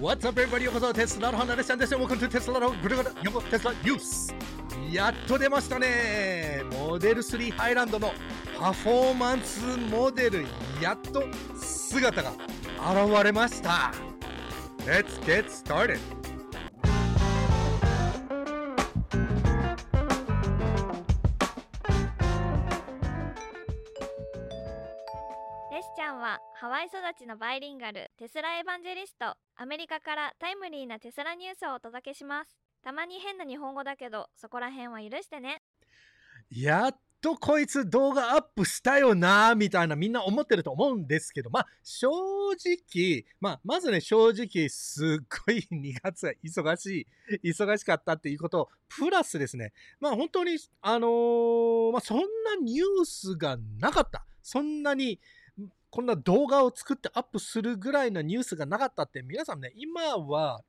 What's up, everybody? ようこそテスラの話です。Welcome to テスラのぐるぐるよテスラニュース。やっと出ましたね。モデル3ハイランドのパフォーマンスモデル、やっと姿が現れました。Let's get started! ハワイ育ちのバイリンガルテスラエヴァンジェリスト。アメリカからタイムリーなテスラニュースをお届けします。たまに変な日本語だけどそこら辺は許してね。やっとこいつ動画アップしたよなみたいなみんな思ってると思うんですけど、まあ正直、まあまずね正直すっごい2月は忙しい、忙しかったっていうことプラスですね、まあ本当にあのー、まあそんなニュースがなかった。そんなにこんな動画を作ってアップするぐらいのニュースがなかったって皆さんね、今は、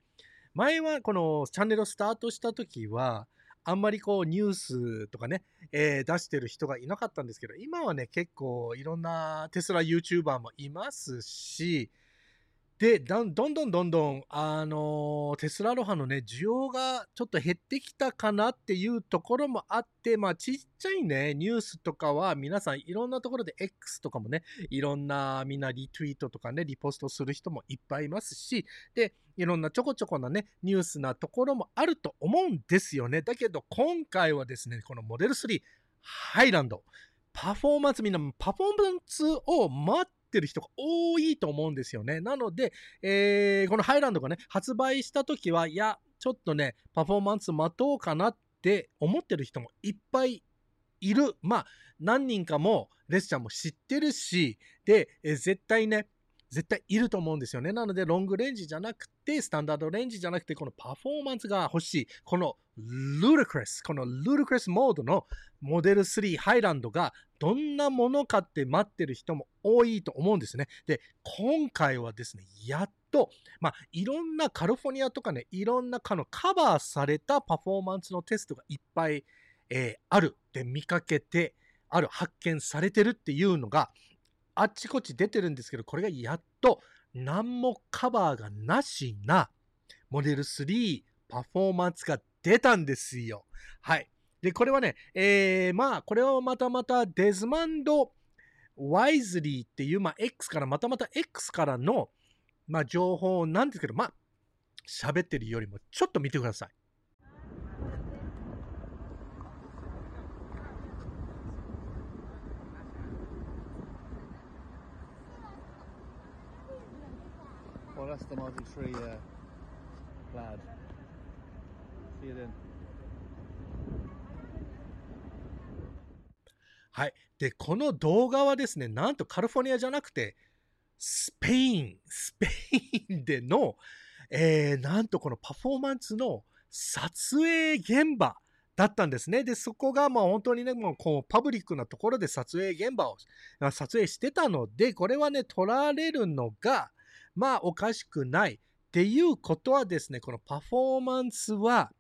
前はこのチャンネルをスタートした時は、あんまりこうニュースとかね、えー、出してる人がいなかったんですけど、今はね、結構いろんなテスラ YouTuber もいますし、で、どんどんどんどん、あの、テスラロハのね、需要がちょっと減ってきたかなっていうところもあって、まあ、ちっちゃいね、ニュースとかは皆さんいろんなところで X とかもね、いろんなみんなリツイートとかね、リポストする人もいっぱいいますし、で、いろんなちょこちょこなね、ニュースなところもあると思うんですよね。だけど、今回はですね、このモデル3、ハイランド、パフォーマンス、みんなパフォーマンスを待ってる人が多いと思うんですよね。なので、えー、このハイランドがね、発売した時は、いや、ちょっとね、パフォーマンス待とうかなって思ってる人もいっぱいいる。まあ、何人かも、レスちゃんも知ってるし、で、え絶対ね、絶対いると思うんですよね。なので、ロングレンジじゃなくて、スタンダードレンジじゃなくて、このパフォーマンスが欲しい。このルルクレス、このルルクレスモードのモデル3ハイランドがどんなものかって待ってる人も多いと思うんですね。で、今回はですね、やっと、まあ、いろんなカリフォニアとかね、いろんなかのカバーされたパフォーマンスのテストがいっぱい、えー、あるって見かけて、ある発見されてるっていうのが、あっちこっち出てるんですけど、これがやっと何もカバーがなしなモデル3パフォーマンスが出たんですよ。はい。で、これはね、えー、まあ、これをまたまたデズマンド・ワイズリーっていう、まあ、X から、またまた X からの、まあ、情報なんですけど、まあ、喋ってるよりもちょっと見てください。Well, that's the Model 3 uh, plaid. See you then. はい。で、この動画はですね、なんとカリフォルニアじゃなくて、スペイン、スペインでの、えー、なんとこのパフォーマンスの撮影現場だったんですね。で、そこがまあ本当にね、もうこうパブリックなところで撮影現場を撮影してたので、これはね、撮られるのが、まあおかしくないっていうことはですね、このパフォーマンスは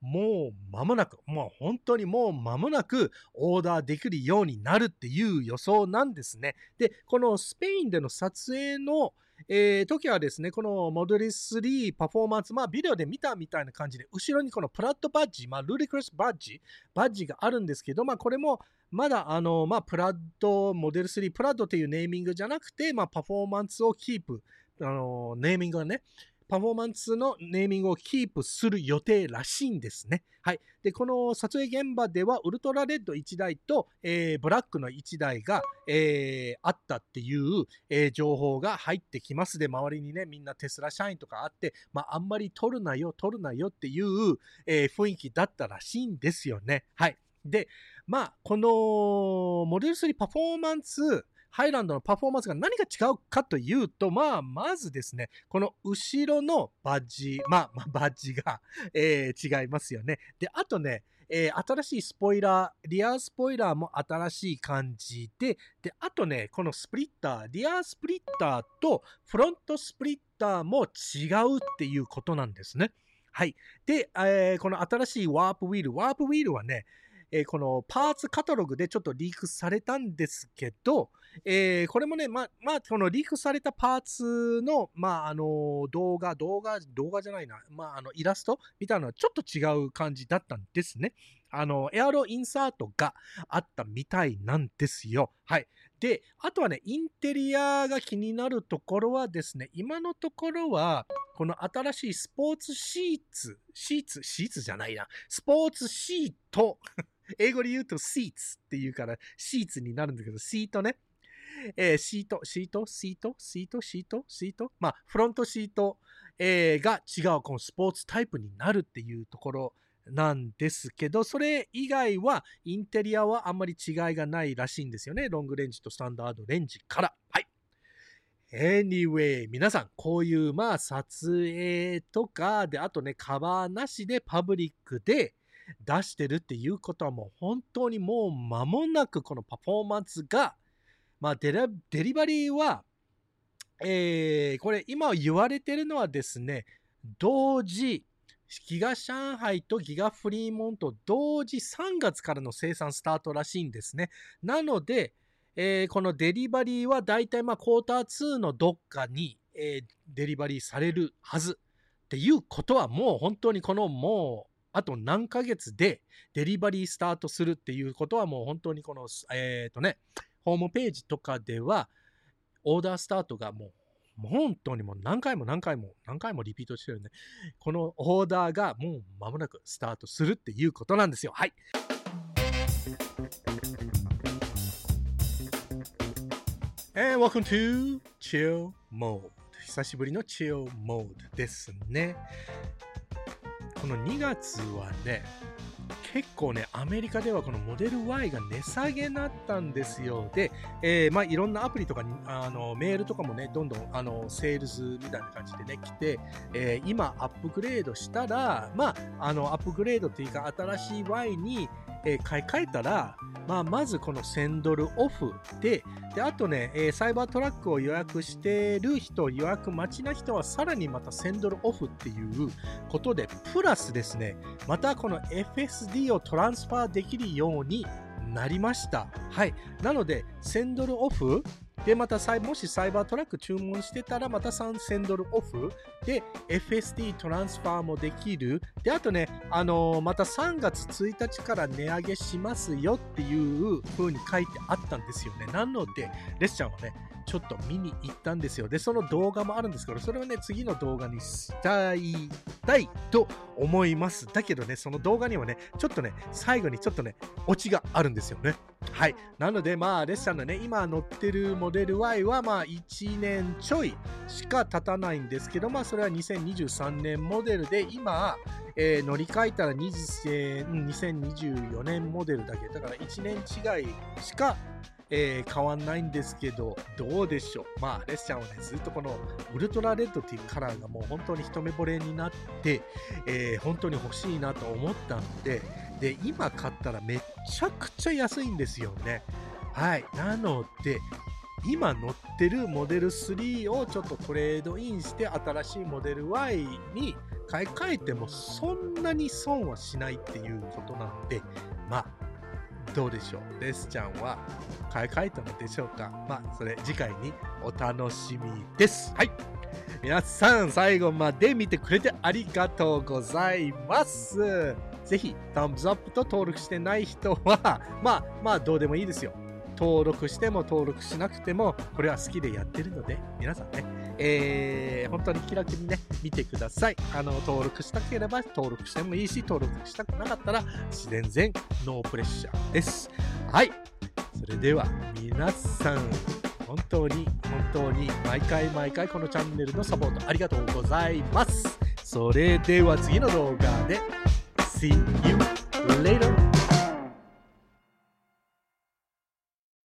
もう間もなく、もう本当にもう間もなくオーダーできるようになるっていう予想なんですね。で、このスペインでの撮影の、えー、時はですね、このモデル3パフォーマンス、まあビデオで見たみたいな感じで、後ろにこのプラットバッジ、まあルリクレスバッジ、バッジがあるんですけど、まあこれもまだあの、まあプラッド、モデル3プラッドっていうネーミングじゃなくて、まあパフォーマンスをキープ、あの、ネーミングがね、パフォーマンスのネーミングをキープする予定らしいんですね。はい。で、この撮影現場では、ウルトラレッド1台と、えー、ブラックの1台が、えー、あったっていう、えー、情報が入ってきます。で、周りにね、みんなテスラ社員とかあって、まあ、あんまり撮るなよ、撮るなよっていう、え雰囲気だったらしいんですよね。はい。で、まあ、この、モデル3パフォーマンス、ハイランドのパフォーマンスが何が違うかというと、まあ、まずですね、この後ろのバッジ、まあ、まあ、バッジが、えー、違いますよね。で、あとね、えー、新しいスポイラー、リアスポイラーも新しい感じで、で、あとね、このスプリッター、リアスプリッターとフロントスプリッターも違うっていうことなんですね。はい。で、えー、この新しいワープウィール、ワープウィールはね、えーこのパーツカタログでちょっとリークされたんですけど、えーこれもね、まあ、まあ、このリークされたパーツの、まあ、あの、動画、動画、動画じゃないな、まあ、あの、イラストみたいなのはちょっと違う感じだったんですね。あの、エアロインサートがあったみたいなんですよ。はい。で、あとはね、インテリアが気になるところはですね、今のところは、この新しいスポーツシーツ、シーツ、シーツじゃないな、スポーツシート、英語で言うとシーツっていうから、シーツになるんだけど、シートね。えーシート、シート、シート、シート、シート、シート？まあ、フロントシート、えーが違う、このスポーツタイプになるっていうところなんですけど、それ以外は、インテリアはあんまり違いがないらしいんですよね。ロングレンジとスタンダードレンジから。はい。Anyway、皆さん、こういう、まあ、撮影とかで、あとね、カバーなしでパブリックで出してるっていうことはもう本当にもう間もなくこのパフォーマンスが、まあ、デラデリバリーは、えーこれ今言われてるのはですね、同時、ギガ上海とギガフリーモント同時3月からの生産スタートらしいんですね。なので、えーこのデリバリーはだいたいまあクォーター2のどっかに、えーデリバリーされるはずっていうことはもう本当にこのもうあと何ヶ月でデリバリースタートするっていうことはもう本当にこのえっ、とねホームページとかではオーダースタートがもうもう本当にもう何回も何回も何回もリピートしてるね。このオーダーがもう間もなくスタートするっていうことなんですよ。はい。And welcome to Chill Mode. 久しぶりの Chill Mode ですね。この2月はね、結構ね、アメリカではこのモデル Y が値下げになったんですよ。で、えーまあ、いろんなアプリとか、あの、メールとかもね、どんどん、あの、セールスみたいな感じでね、来て、えー今、アップグレードしたら、まあ、あの、アップグレードっていうか、新しい Y に、えー買い替えたら、まあ、まずこの1000ドルオフで、で、あとね、えーサイバートラックを予約してる人、予約待ちな人はさらにまた1000ドルオフっていうことで、プラスですね、またこの FSD をトランスファーできるようになりました。はい。なので、1000ドルオフで、またサイ、もしサイバートラック注文してたら、また3000ドルオフで、FSD トランスファーもできる。で、あとね、あのーまた3月1日から値上げしますよっていう風に書いてあったんですよね。なので、レッシャーはね、ちょっと見に行ったんですよ。で、その動画もあるんですけど、それをね、次の動画にしたい、たいと思います。だけどね、その動画にはね、ちょっとね、最後にちょっとね、オチがあるんですよね。はい。なので、まあ、レッシャーのね、今乗ってるモデル Y は、まあ、1年ちょいしか経たないんですけど、まあ、それは2023年モデルで、今、えー乗り換えたら20、2024年モデルだけ。だから1年違いしか、えー変わんないんですけど、どうでしょう。まあ、レッシャーはね、ずっとこのウルトラレッドっていうカラーがもう本当に一目惚れになって、えー本当に欲しいなと思ったんで、で、今買ったらめちゃくちゃ安いんですよね。はい。なので、今乗ってるモデル3をちょっとトレードインして新しいモデル Y に買い替えてもそんなに損はしないっていうことなんで、まあ、どうでしょう？レスちゃんは買い替えたのでしょうか？まあ、それ次回にお楽しみです。はい。皆さん、最後まで見てくれてありがとうございます。ぜひ、タムズアップと登録してない人は、まあ、まあ、どうでもいいですよ。登録しても登録しなくても、これは好きでやってるので、皆さんね、えー、本当に気楽にね、見てください。あの、登録したければ登録してもいいし、登録したくなかったら、全然ノープレッシャーです。はい。それでは、皆さん、本当に、本当に、毎回毎回このチャンネルのサポートありがとうございます。それでは次の動画で、See you later!